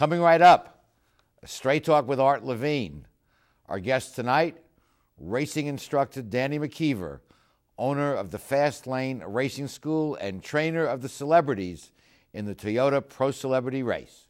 Coming right up, a straight talk with Art Levine. Our guest tonight, racing instructor Danny McKeever, owner of the Fast Lane Racing School and trainer of the celebrities in the Toyota Pro Celebrity Race.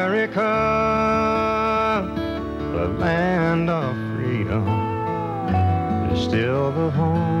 the land of freedom, is still the home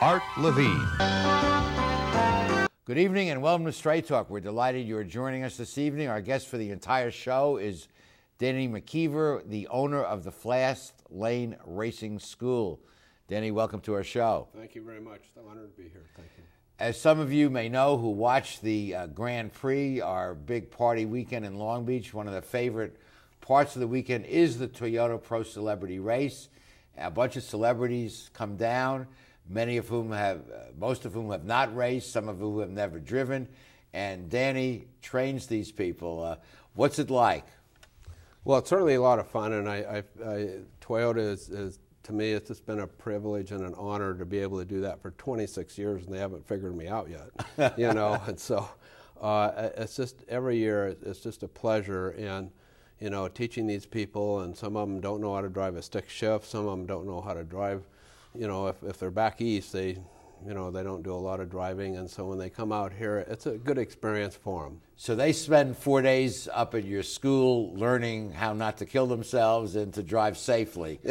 Art Levine. Good evening and welcome to Straight Talk. We're delighted you're joining us this evening. Our guest for the entire show is Danny McKeever, the owner of the Fast Lane Racing School. Danny, welcome to our show. Thank you very much. I'm honored to be here. Thank you. As some of you may know who watch the uh, Grand Prix, our big party weekend in Long Beach, one of the favorite parts of the weekend is the Toyota Pro Celebrity Race. A bunch of celebrities come down, many of whom have, uh, most of whom have not raced, some of whom have never driven. And Danny trains these people. Uh, what's it like? Well, it's certainly a lot of fun, and I, I, I Toyota is, is to me it's just been a privilege and an honor to be able to do that for 26 years, and they haven't figured me out yet. you know, and so uh, it's just every year it's just a pleasure and you know teaching these people, and some of them don't know how to drive a stick shift, some of them don't know how to drive. You know, if, if they're back east, they you know they don't do a lot of driving, and so when they come out here, it's a good experience for them. So they spend four days up at your school learning how not to kill themselves and to drive safely.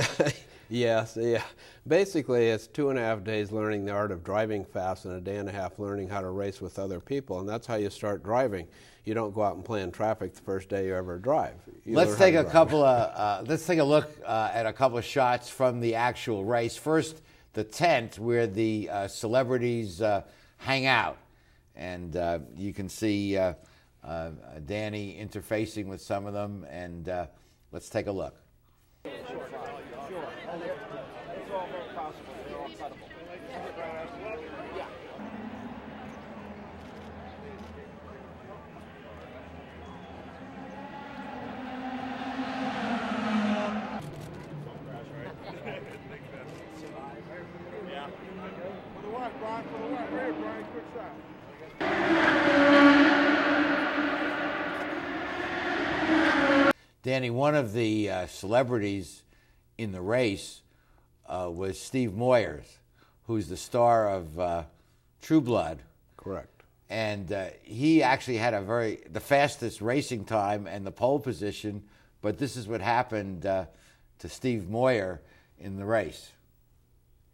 Yes, yeah. Basically, it's two and a half days learning the art of driving fast and a day and a half learning how to race with other people, and that's how you start driving. You don't go out and play in traffic the first day you ever drive. You let's take a drive. couple of uh, let's take a look uh, at a couple of shots from the actual race. First, the tent where the uh, celebrities uh, hang out, and uh, you can see uh, uh, Danny interfacing with some of them. And uh, let's take a look. Danny, one of the uh, celebrities in the race uh, was Steve Moyers, who's the star of uh, True Blood. Correct. and uh, he actually had a very the fastest racing time and the pole position. But this is what happened uh, to Steve Moyer in the race,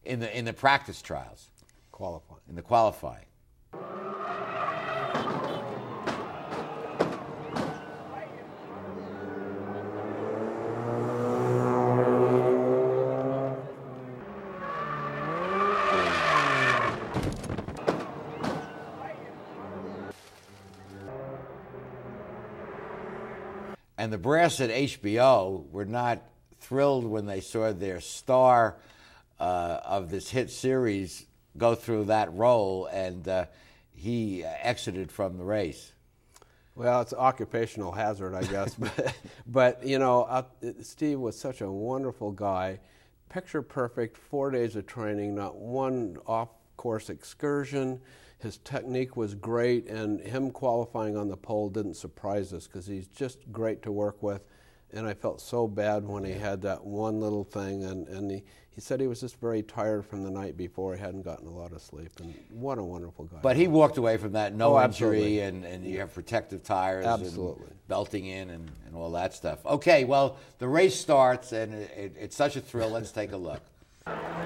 in the in the practice trials, Qualifying. in the qualifying. And the brass at HBO were not thrilled when they saw their star uh, of this hit series go through that role, and uh, he exited from the race. Well, it's occupational hazard, I guess. but, but, you know, uh, Steve was such a wonderful guy. Picture perfect, four days of training, not one off course excursion. His technique was great, and him qualifying on the pole didn't surprise us because he's just great to work with. And I felt so bad when he had that one little thing, and, and he, he said he was just very tired from the night before. He hadn't gotten a lot of sleep, and what a wonderful guy. But he walked away from that no Oh, injury, absolutely. and, and you have protective tires, Absolutely. and belting in, and, and all that stuff. Okay, well the race starts, and it, it, it's such a thrill. Let's take a look.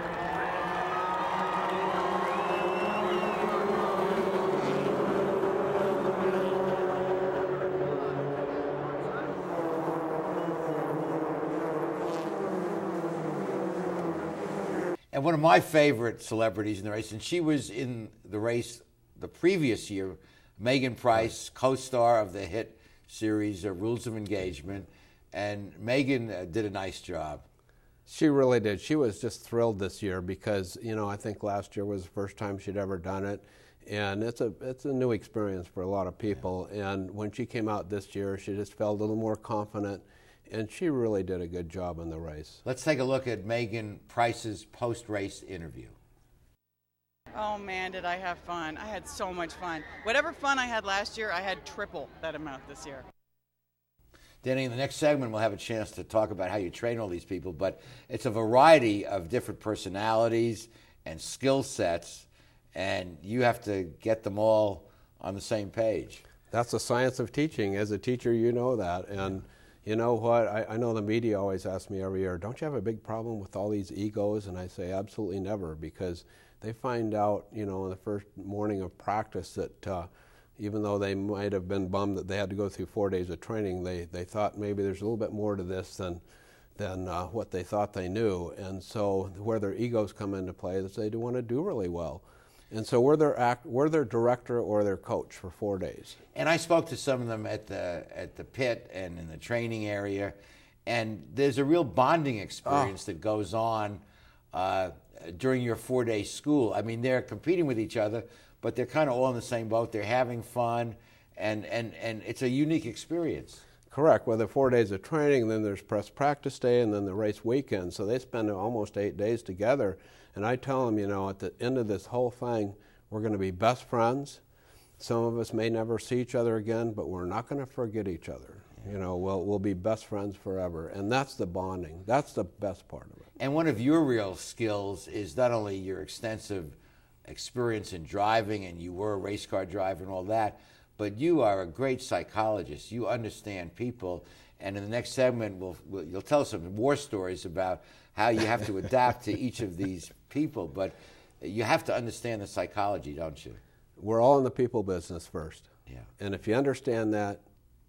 one of my favorite celebrities in the race, and she was in the race the previous year, Megyn Price, co-star of the hit series uh, Rules of Engagement, and Megyn uh, did a nice job. She really did. She was just thrilled this year because you know I think last year was the first time she'd ever done it, and it's a it's a new experience for a lot of people. And when she came out this year, she just felt a little more confident, and she really did a good job in the race. Let's take a look at Megyn Price's post-race interview. Oh man, did I have fun! I had so much fun. Whatever fun I had last year, I had triple that amount this year. Danny, in the next segment, we'll have a chance to talk about how you train all these people, but it's a variety of different personalities and skill sets, and you have to get them all on the same page. That's the science of teaching. As a teacher, you know that. And you know what? I, I know the media always ask me every year, don't you have a big problem with all these egos? And I say, absolutely never, because they find out, you know, in the first morning of practice that uh, even though they might have been bummed that they had to go through four days of training, they, they thought maybe there's a little bit more to this than, than uh, what they thought they knew. And so where their egos come into play is they do want to do really well. And so we're their act, we're their director or their coach for four days. And I spoke to some of them at the at the pit and in the training area, and there's a real bonding experience that goes on uh, during your four day school. I mean, they're competing with each other, but they're kind of all in the same boat. They're having fun, and and and it's a unique experience. Correct. Well, the four days of training, then there's press practice day, and then the race weekend. So they spend almost eight days together. And I tell them, you know, at the end of this whole thing, we're going to be best friends. Some of us may never see each other again, but we're not going to forget each other. You know, we'll, we'll be best friends forever. And that's the bonding. That's the best part of it. And one of your real skills is not only your extensive experience in driving, and you were a race car driver and all that, but you are a great psychologist. You understand people. And in the next segment, we'll, we'll, you'll tell us some war stories about how you have to adapt to each of these people. But you have to understand the psychology, don't you? We're all in the people business first. Yeah. And if you understand that,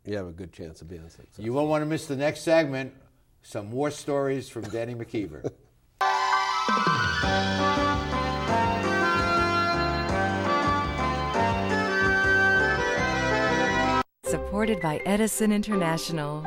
you have a good chance of being successful. You won't want to miss the next segment. Some more stories from Danny McKeever. Supported by Edison International.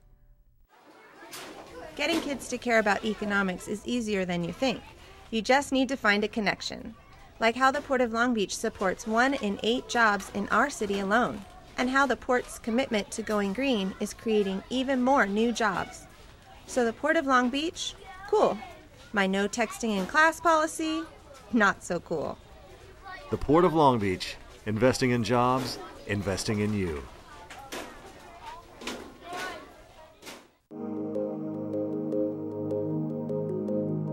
Getting kids to care about economics is easier than you think. You just need to find a connection. Like how the Port of Long Beach supports one in eight jobs in our city alone, and how the port's commitment to going green is creating even more new jobs. So the Port of Long Beach? Cool. My no texting in class policy, not so cool. The Port of Long Beach, investing in jobs, investing in you.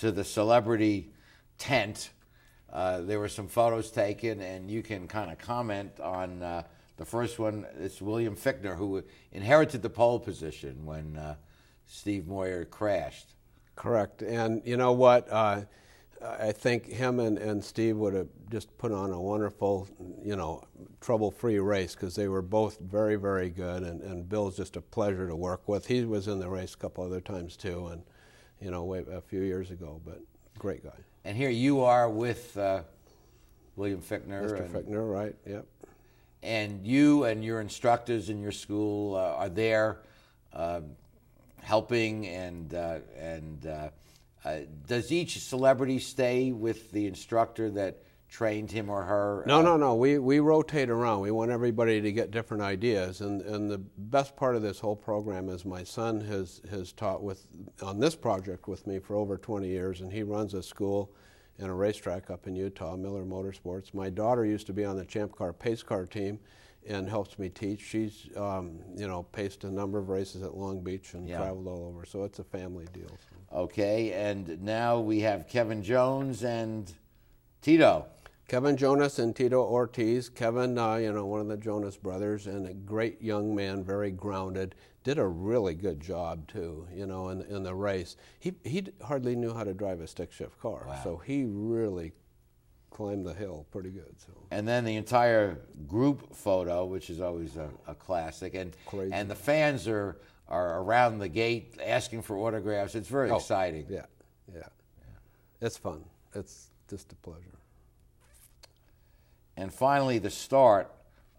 to the celebrity tent, uh, there were some photos taken, and you can kind of comment on uh, the first one. It's William Fichtner who inherited the pole position when uh, Steve Moyer crashed. Correct, and you know what? Uh, I think him and, and Steve would have just put on a wonderful, you know, trouble-free race because they were both very, very good. And, and Bill's just a pleasure to work with. He was in the race a couple other times too, and you know, way, a few years ago. But great guy. And here you are with uh, William Fichtner. Mr. and- Fichtner, right? Yep. and you and your instructors in your school uh, are there uh, helping and uh, and uh, uh, does each celebrity stay with the instructor that trained him or her No, no, no. We, we rotate around. We want everybody to get different ideas. And, and the best part of this whole program is my son has, has taught with, on this project with me for over 20 years, and he runs a school and a racetrack up in Utah, Miller Motorsports. My daughter used to be on the Champ Car pace car team and helps me teach. She's, um, you know, paced a number of races at Long Beach and Yeah. traveled all over. So it's a family deal. okay and now we have Kevin Jones and Tito Kevin Jonas and Tito Ortiz. Kevin, uh, you know, one of the Jonas brothers, and a great young man, very grounded. Did a really good job too, you know, in, in the race. He he hardly knew how to drive a stick shift car, so he really climbed the hill pretty good. So and then the entire group photo which is always a, a classic and and the fans are are around the gate asking for autographs it's very Oh, exciting Yeah, yeah, it's fun. It's just a pleasure. And finally, the start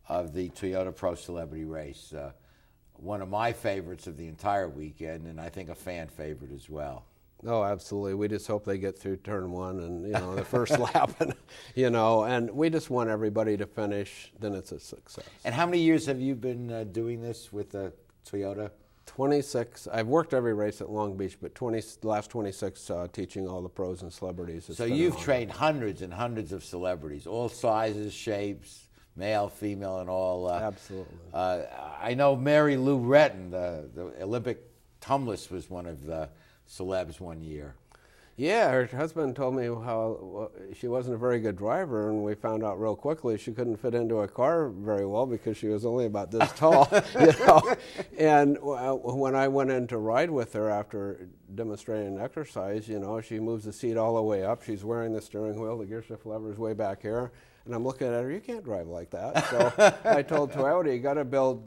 of the Toyota Pro Celebrity Race. Uh, one of my favorites of the entire weekend, and I think a fan favorite as well. Oh, absolutely. We just hope they get through turn one and you know the first lap, and you know, and we just want everybody to finish. Then it's a success. And how many years have you been uh, doing this with uh, Toyota? 26. I've worked every race at Long Beach, but 20 the last 26 uh, teaching all the pros and celebrities. So you've trained hundreds and hundreds of celebrities, all sizes, shapes, male, female, and all. Uh, Absolutely. Uh, I know Mary Lou Retton, the, the Olympic tumblist, was one of the celebs one year. Yeah, her husband told me how she wasn't a very good driver, and we found out real quickly she couldn't fit into a car very well because she was only about this tall, you know. And when I went in to ride with her after demonstrating exercise, you know, she moves the seat all the way up. She's wearing the steering wheel, the gear shift lever is way back here, and I'm looking at her. You can't drive like that. So I told Toyota, you got to build.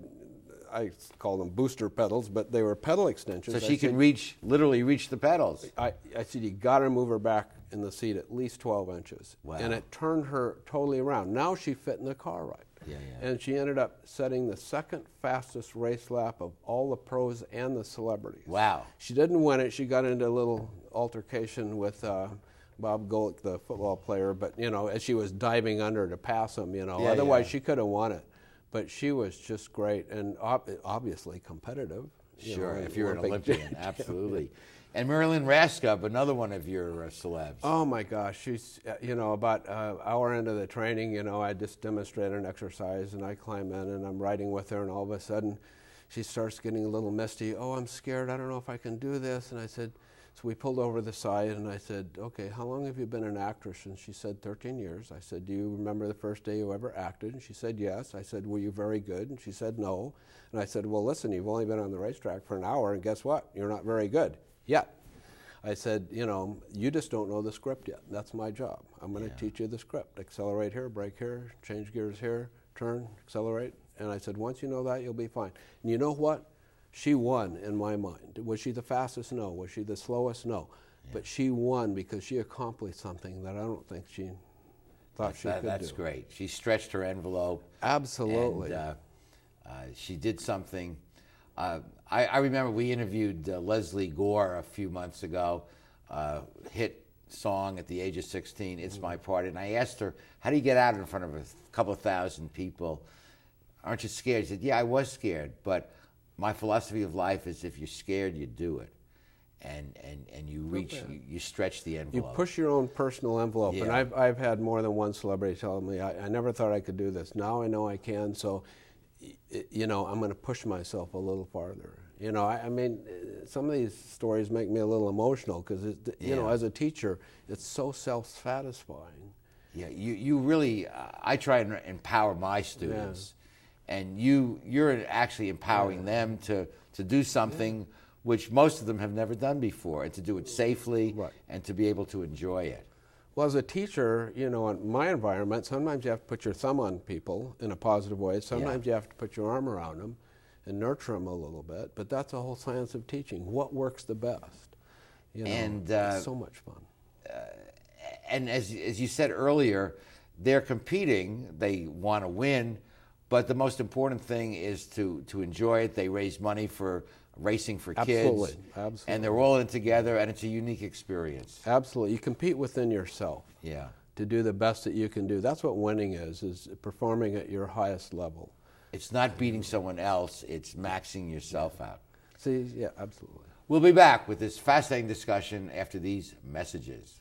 I call them booster pedals, but they were pedal extensions. So I she said, can reach, literally reach the pedals. I, I said, you got to move her back in the seat at least 12 inches. Wow. And it turned her totally around. Now she fit in the car right. Yeah, yeah. And she ended up setting the second fastest race lap of all the pros and the celebrities. Wow. She didn't win it. She got into a little altercation with uh, Bob Golic, the football player, but, you know, as she was diving under to pass him, you know. Yeah, Otherwise, she could have won it. But she was just great and ob- obviously competitive. Sure, know, if you're an Olympian, absolutely. And Marilyn Raskob, another one of your uh, celebs. Oh my gosh, she's uh, you know about uh, hour into the training, you know, I just demonstrate an exercise and I climb in and I'm riding with her and all of a sudden she starts getting a little misty. Oh, I'm scared. I don't know if I can do this. And I said, so we pulled over the side and I said, okay, how long have you been an actress? And she said 13 years. I said, do you remember the first day you ever acted? And she said yes. I said, were you very good? And she said no. And I said, well, listen, you've only been on the racetrack for an hour and guess what? You're not very good yet. I said, you know, you just don't know the script yet. That's my job. I'm going to teach you the script. Accelerate here, brake here, change gears here, turn, accelerate. And I said, once you know that, you'll be fine. And you know what? She won in my mind. Was she the fastest? No. Was she the slowest? No. but she won because she accomplished something that I don't think she thought she That- could that's do. That's great. She stretched her envelope. Absolutely. And, uh, uh, she did something. Uh, I, I remember we interviewed uh, Lesley Gore a few months ago, uh, hit song at the age of 16, It's My Part. And I asked her, How do you get out in front of a couple of thousand people? Aren't you scared? She said, Yeah, I was scared, but my philosophy of life is if you're scared, you do it. And, and, and you reach, you, you stretch the envelope. You push your own personal envelope, and I've, I've had more than one celebrity tell me, I, I never thought I could do this. Now I know I can, so, you know, I'm going to push myself a little farther. You know, I, I mean, uh, some of these stories make me a little emotional because, you know, as a teacher, it's so self-satisfying. Yeah, you, you really, uh, I try and empower my students, and you, you're actually empowering them to, to do something which most of them have never done before, and to do it safely and to be able to enjoy it. Well, as a teacher, you know, in my environment, sometimes you have to put your thumb on people in a positive way. Sometimes you have to put your arm around them and nurture them a little bit. But that's the whole science of teaching. What works the best? You know, And, uh, it's so much fun. And as, as you said earlier, they're competing, they want to win, but the most important thing is to, to enjoy it. They raise money for racing for Absolutely, kids. absolutely. And they're all in together, and it's a unique experience. Absolutely, you compete within yourself. Yeah. To do the best that you can do. That's what winning is: is performing at your highest level. It's not beating someone else, it's maxing yourself out. See, yeah, absolutely. We'll be back with this fascinating discussion after these messages.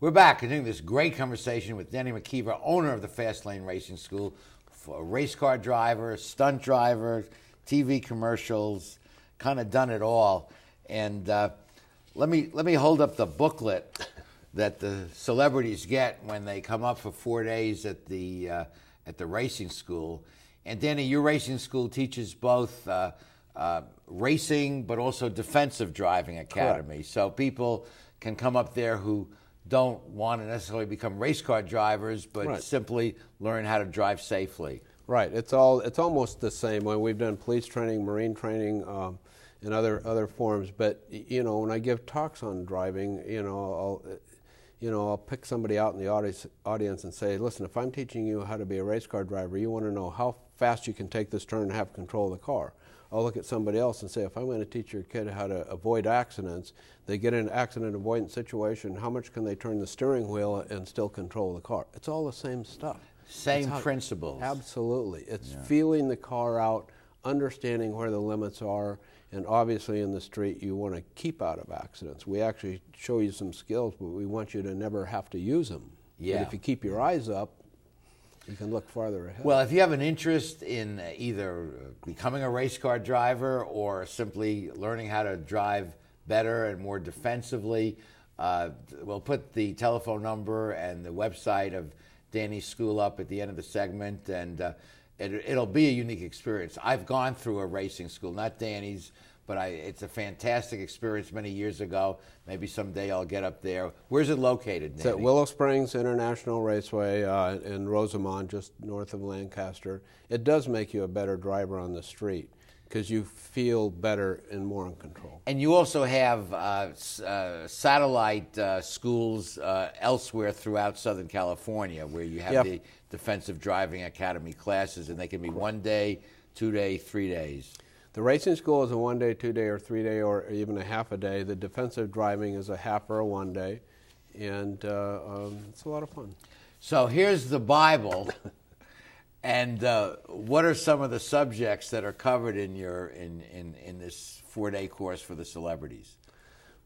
We're back continuing this great conversation with Danny McKeever, owner of the Fast Lane Racing School, for a race car driver, stunt driver, TV commercials, kind of done it all. And uh, let me let me hold up the booklet that the celebrities get when they come up for four days at the uh, at the racing school. And Danny, your racing school teaches both uh, uh, racing but also defensive driving academy. So people can come up there who don't want to necessarily become race car drivers, but Right. simply learn how to drive safely. Right. It's all. It's almost the same. When we've done police training, marine training, um, and other other forms. But you know, when I give talks on driving, you know, I'll, you know, I'll pick somebody out in the audience, audience and say, listen, if I'm teaching you how to be a race car driver, you want to know how fast you can take this turn and have control of the car. I'll look at somebody else and say, if I'm going to teach your kid how to avoid accidents, they get in an accident avoidance situation, how much can they turn the steering wheel and still control the car? It's all the same stuff. Same how- principles. Absolutely. It's Yeah. feeling the car out, understanding where the limits are, and obviously in the street you want to keep out of accidents. We actually show you some skills, but we want you to never have to use them. Yeah. But if you keep your eyes up, you can look farther ahead. Well, if you have an interest in either becoming a race car driver or simply learning how to drive better and more defensively, uh, we'll put the telephone number and the website of Danny's school up at the end of the segment, and uh, it, it'll be a unique experience. I've gone through a racing school, not Danny's, but I, it's a fantastic experience many years ago. Maybe someday I'll get up there. Where's it located, It's at Willow Springs International Raceway uh, in Rosamond, just north of Lancaster. It does make you a better driver on the street because you feel better and more in control. And you also have uh, s- uh, satellite uh, schools uh, elsewhere throughout Southern California where you have Yep. the Defensive Driving Academy classes, and they can be one day, two day, three days. The racing school is a one day, two day, or three day, or even a half a day. The defensive driving is a half or a one day, and uh, um, it's a lot of fun. So here's the Bible, and uh, what are some of the subjects that are covered in your in, in, in this four day course for the celebrities?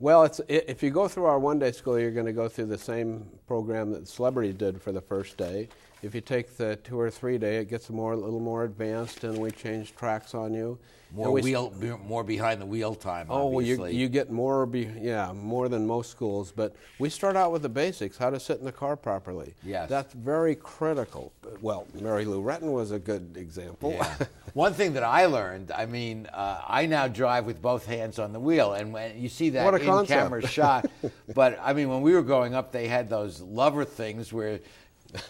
Well, it's, if you go through our one day school, you're going to go through the same program that the celebrity did for the first day. If you take the two or three day, it gets more, a little more advanced, and we change tracks on you. More we wheel, be- more behind the wheel time. Oh, well, you, you get more, be, yeah, more than most schools. But we start out with the basics: how to sit in the car properly. Yes. that's very critical. Well, Mary Lou Retton was a good example. Yeah. One thing that I learned, I mean, uh, I now drive with both hands on the wheel, and when you see that What a in-camera shot. But I mean, when we were growing up, they had those lover things where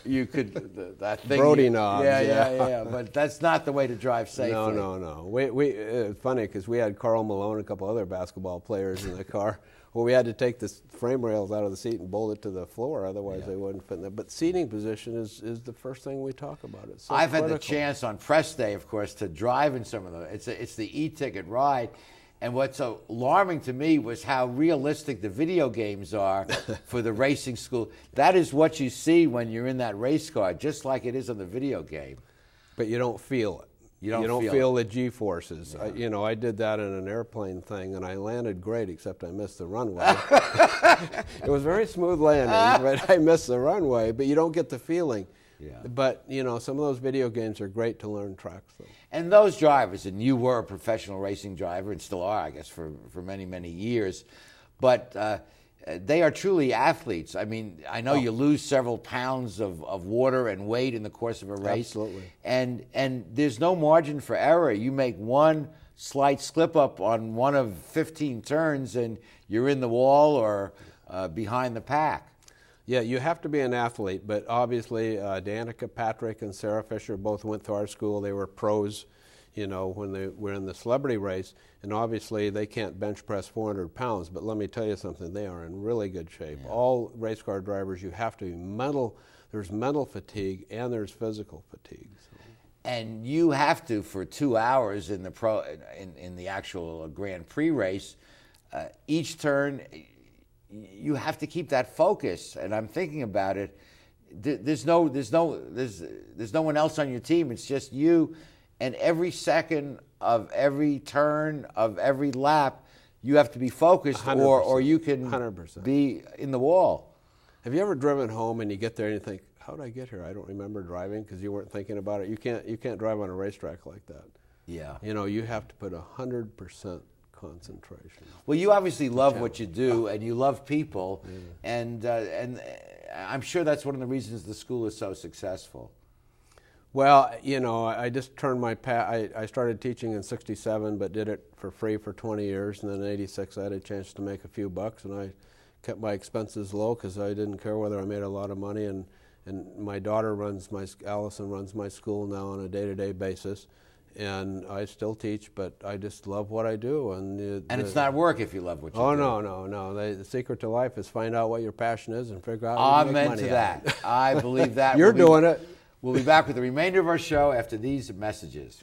you could that thing. Brodie knobs, Yeah, yeah, yeah. yeah. But that's not the way to drive safely. No, no, no. We, we, it's funny because we had Karl Malone and a couple other basketball players in the car. Well, we had to take the frame rails out of the seat and bolt it to the floor, otherwise they wouldn't fit in there. But seating position is, is the first thing we talk about. It's so I've had the chance on press day, of course, to drive in some of them. It's a, it's the e-ticket ride, and what's alarming to me was how realistic the video games are for the racing school. That is what you see when you're in that race car, just like it is on the video game. But you don't feel it. You don't feel feel, the G forces. I, you know, I did that in an airplane thing, and I landed great, except I missed the runway. it was very smooth landing, but I missed the runway. But you don't get the feeling. Yeah. But you know, some of those video games are great to learn tracks. And those drivers, and you were a professional racing driver and still are, I guess, for, for many, many years, but uh, they are truly athletes. I mean, I know Oh. you lose several pounds of, of water and weight in the course of a race. Absolutely. And, and there's no margin for error. You make one slight slip up on one of 15 turns, and you're in the wall or uh, behind the pack. Yeah, you have to be an athlete, but obviously uh, Danica Patrick and Sarah Fisher both went to our school. They were pros, you know, when they were in the celebrity race, and obviously they can't bench press 400 pounds. But let me tell you something: they are in really good shape. All race car drivers, you have to be mental. There's mental fatigue and there's physical fatigue. and you have to for two hours in the pro in, in the actual Grand Prix race. Uh, each turn, you have to keep that focus. And I'm thinking about it. There's no, there's no, there's, there's no one else on your team. It's just you, and every second of every turn of every lap, you have to be focused, or or you can 100%. be in the wall. Have you ever driven home and you get there and you think, "How did I get here? I don't remember driving because you weren't thinking about it." You can't you can't drive on a racetrack like that. Yeah. You know, you have to put hundred percent concentration. Well, you obviously love what you do, and you love people, and uh, and uh, I'm sure that's one of the reasons the school is so successful. Well, you know, I just turned my pa- I, I started teaching in '67, but did it for free for 20 years, and then in '86 I had a chance to make a few bucks, and I kept my expenses low because I didn't care whether I made a lot of money. And and my daughter runs my Allison runs my school now on a day-to-day basis, and I still teach, but I just love what I do, and the, And the- it's not work if you love what you oh do. Oh no, no, no! The, the secret to life is find out what your passion is and figure out. how to make Amen money to that. I believe that. You're We'll be- doing it. We'll be back with the remainder of our show after these messages.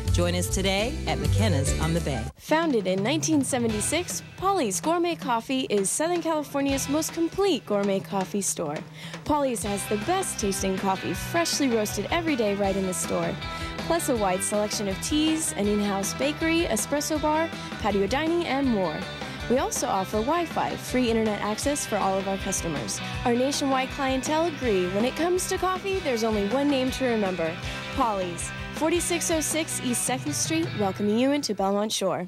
Join us today at McKenna's on the Bay. Founded in 1976, Polly's Gourmet Coffee is Southern California's most complete gourmet coffee store. Polly's has the best tasting coffee, freshly roasted every day right in the store, plus a wide selection of teas, an in house bakery, espresso bar, patio dining, and more. We also offer Wi Fi, free internet access for all of our customers. Our nationwide clientele agree when it comes to coffee, there's only one name to remember Polly's. 4606 East 2nd Street, welcoming you into Belmont Shore.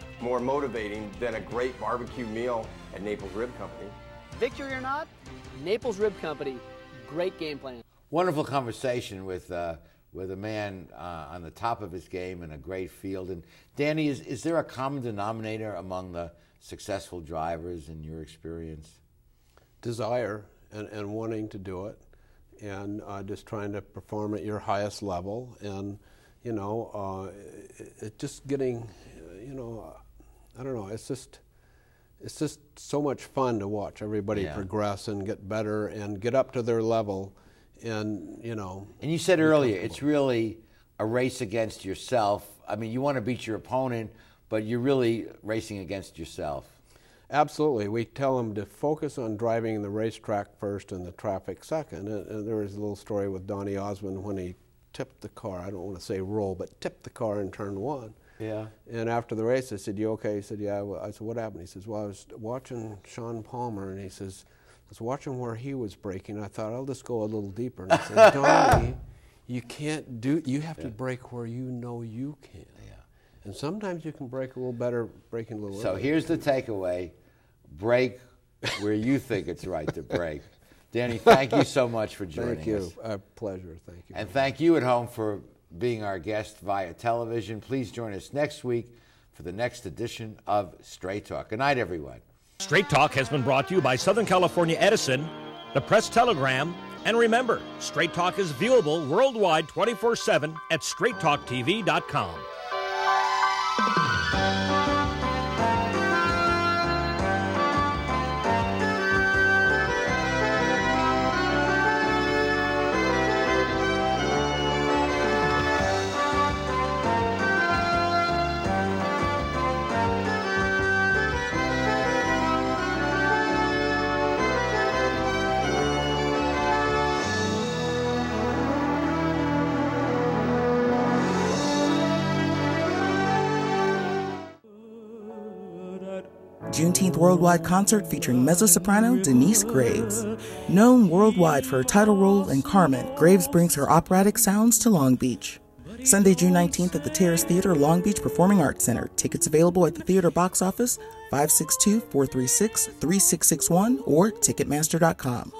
more motivating than a great barbecue meal at Naples Rib Company. Victory or not, Naples Rib Company, great game plan. Wonderful conversation with uh, with a man uh, on the top of his game and a great field. And Danny, is is there a common denominator among the successful drivers in your experience? Desire and, and wanting to do it, and uh, just trying to perform at your highest level, and you know, uh, it, it just getting, you know, I don't know, it's just it's just so much fun to watch everybody Yeah. progress and get better and get up to their level and you know And you said earlier, it's really a race against yourself. I mean, you want to beat your opponent, but you're really racing against yourself. Absolutely. We tell them to focus on driving the racetrack first and the traffic second. And, and there was a little story with Donny Osmond when he tipped the car. I don't want to say roll, but tipped the car in turn one. Yeah. And after the race, I said, "You okay?" He said, "Yeah." I said, "What happened?" He says, "Well, I was watching Sean Palmer, and he says, I was watching where he was braking. I thought I'll just go a little deeper." And I said, "Donny, you can't do. You have to break where you know you can. Yeah. And sometimes you can break a little better, braking a little. So early. here's the takeaway break where you think it's right to break. Danny, thank you so much for joining us. Thank you. us. A pleasure. Thank you. And thank you at home for being our guest via television. Please join us next week for the next edition of Straight Talk. Good night, everyone. Straight Talk has been brought to you by Southern California Edison, the Press Telegram, and remember, Straight Talk is viewable worldwide 24 7 at straighttalktv.com. Juneteenth Worldwide concert featuring mezzo-soprano Denyce Graves. Known worldwide for her title role in Carmen, Graves brings her operatic sounds to Long Beach. Sunday, June 19th at the Terrace Theater, Long Beach Performing Arts Center. Tickets available at the theater box office 562-436-3661 or ticketmaster.com.